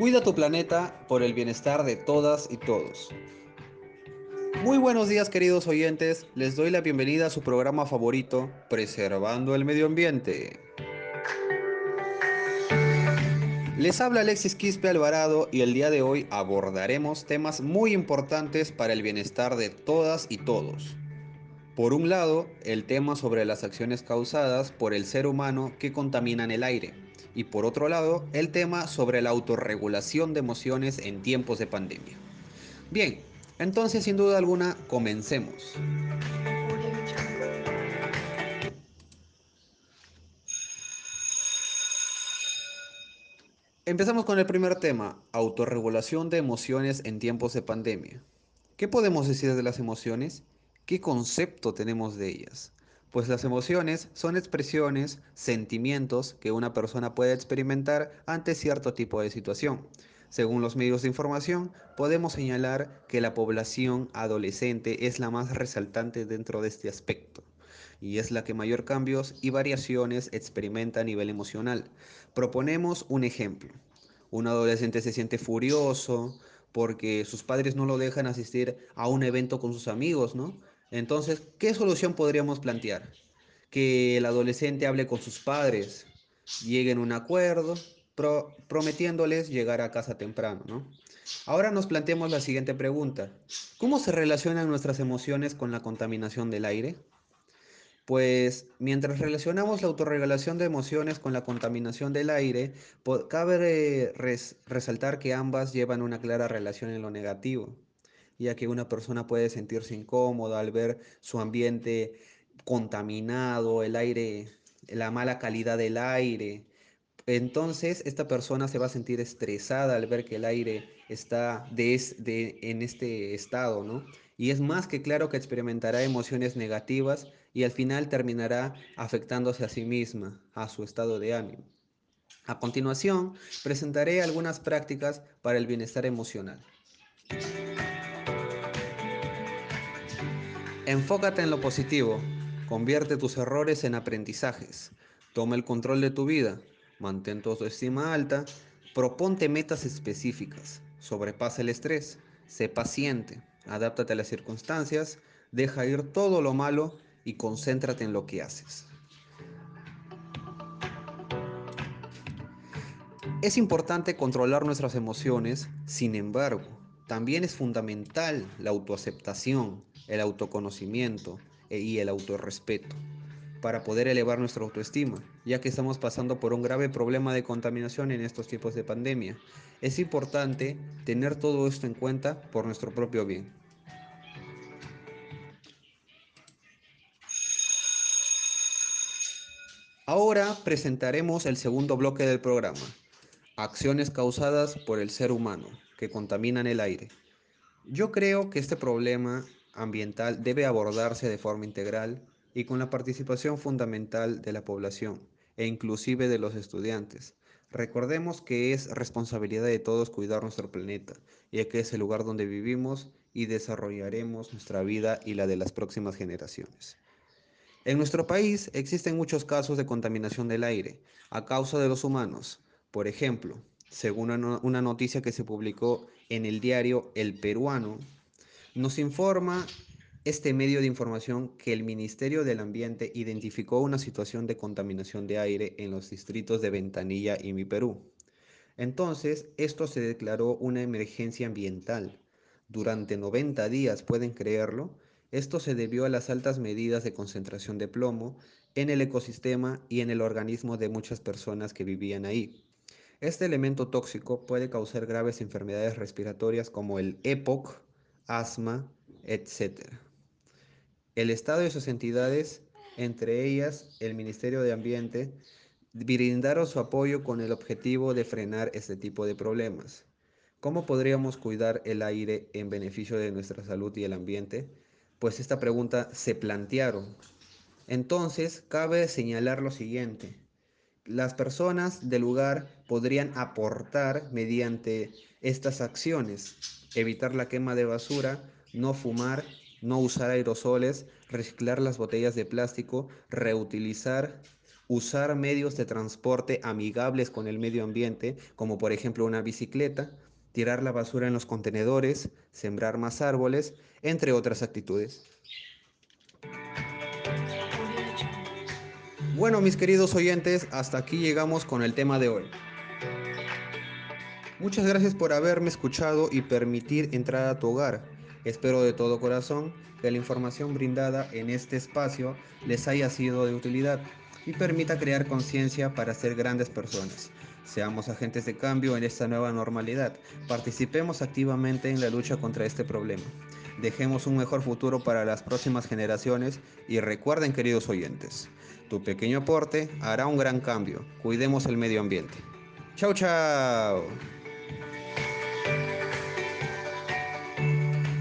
Cuida tu planeta por el bienestar de todas y todos. Muy buenos días queridos oyentes, les doy la bienvenida a su programa favorito, Preservando el Medio Ambiente. Les habla Alexis Quispe Alvarado y el día de hoy abordaremos temas muy importantes para el bienestar de todas y todos. Por un lado, el tema sobre las acciones causadas por el ser humano que contaminan el aire. Y por otro lado, el tema sobre la autorregulación de emociones en tiempos de pandemia. Bien, entonces sin duda alguna, comencemos. Empezamos con el primer tema, autorregulación de emociones en tiempos de pandemia. ¿Qué podemos decir de las emociones? ¿Qué concepto tenemos de ellas? Pues las emociones son expresiones, sentimientos que una persona puede experimentar ante cierto tipo de situación. Según los medios de información, podemos señalar que la población adolescente es la más resaltante dentro de este aspecto y es la que mayor cambios y variaciones experimenta a nivel emocional. Proponemos un ejemplo. Un adolescente se siente furioso porque sus padres no lo dejan asistir a un evento con sus amigos, ¿no? Entonces, ¿qué solución podríamos plantear? Que el adolescente hable con sus padres, lleguen a un acuerdo, prometiéndoles llegar a casa temprano, ¿no? Ahora nos planteamos la siguiente pregunta. ¿Cómo se relacionan nuestras emociones con la contaminación del aire? Pues mientras relacionamos la autorregulación de emociones con la contaminación del aire, cabe resaltar que ambas llevan una clara relación en lo negativo ya que una persona puede sentirse incómoda al ver su ambiente contaminado, el aire, la mala calidad del aire. Entonces, esta persona se va a sentir estresada al ver que el aire está de, en este estado, ¿no? Y es más que claro que experimentará emociones negativas y al final terminará afectándose a sí misma, a su estado de ánimo. A continuación, presentaré algunas prácticas para el bienestar emocional. Enfócate en lo positivo, convierte tus errores en aprendizajes, toma el control de tu vida, mantén tu autoestima alta, proponte metas específicas, sobrepasa el estrés, sé paciente, adáptate a las circunstancias, deja ir todo lo malo y concéntrate en lo que haces. Es importante controlar nuestras emociones, sin embargo, también es fundamental la autoaceptación, el autoconocimiento e, y el autorrespeto para poder elevar nuestra autoestima, ya que estamos pasando por un grave problema de contaminación en estos tiempos de pandemia. Es importante tener todo esto en cuenta por nuestro propio bien. Ahora presentaremos el segundo bloque del programa, acciones causadas por el ser humano que contaminan el aire. Yo creo que este problema ambiental debe abordarse de forma integral y con la participación fundamental de la población e inclusive de los estudiantes. Recordemos que es responsabilidad de todos cuidar nuestro planeta, ya que es el lugar donde vivimos y desarrollaremos nuestra vida y la de las próximas generaciones. En nuestro país existen muchos casos de contaminación del aire a causa de los humanos. Por ejemplo, según una noticia que se publicó en el diario El Peruano, nos informa este medio de información que el Ministerio del Ambiente identificó una situación de contaminación de aire en los distritos de Ventanilla y Mi Perú. Entonces, esto se declaró una emergencia ambiental. Durante 90 días, pueden creerlo, esto se debió a las altas medidas de concentración de plomo en el ecosistema y en el organismo de muchas personas que vivían ahí. Este elemento tóxico puede causar graves enfermedades respiratorias como el EPOC, asma, etc. El Estado y sus entidades, entre ellas el Ministerio de Ambiente, brindaron su apoyo con el objetivo de frenar este tipo de problemas. ¿Cómo podríamos cuidar el aire en beneficio de nuestra salud y el ambiente? Pues esta pregunta se plantearon. Entonces, cabe señalar lo siguiente. Las personas del lugar podrían aportar mediante estas acciones, evitar la quema de basura, no fumar, no usar aerosoles, reciclar las botellas de plástico, reutilizar usar medios de transporte amigables con el medio ambiente, como por ejemplo una bicicleta, tirar la basura en los contenedores, sembrar más árboles, entre otras actitudes. Bueno, mis queridos oyentes, hasta aquí llegamos con el tema de hoy. Muchas gracias por haberme escuchado y permitir entrar a tu hogar. Espero de todo corazón que la información brindada en este espacio les haya sido de utilidad y permita crear conciencia para ser grandes personas. Seamos agentes de cambio en esta nueva normalidad. Participemos activamente en la lucha contra este problema. Dejemos un mejor futuro para las próximas generaciones y recuerden, queridos oyentes, tu pequeño aporte hará un gran cambio. Cuidemos el medio ambiente. Chau, chao.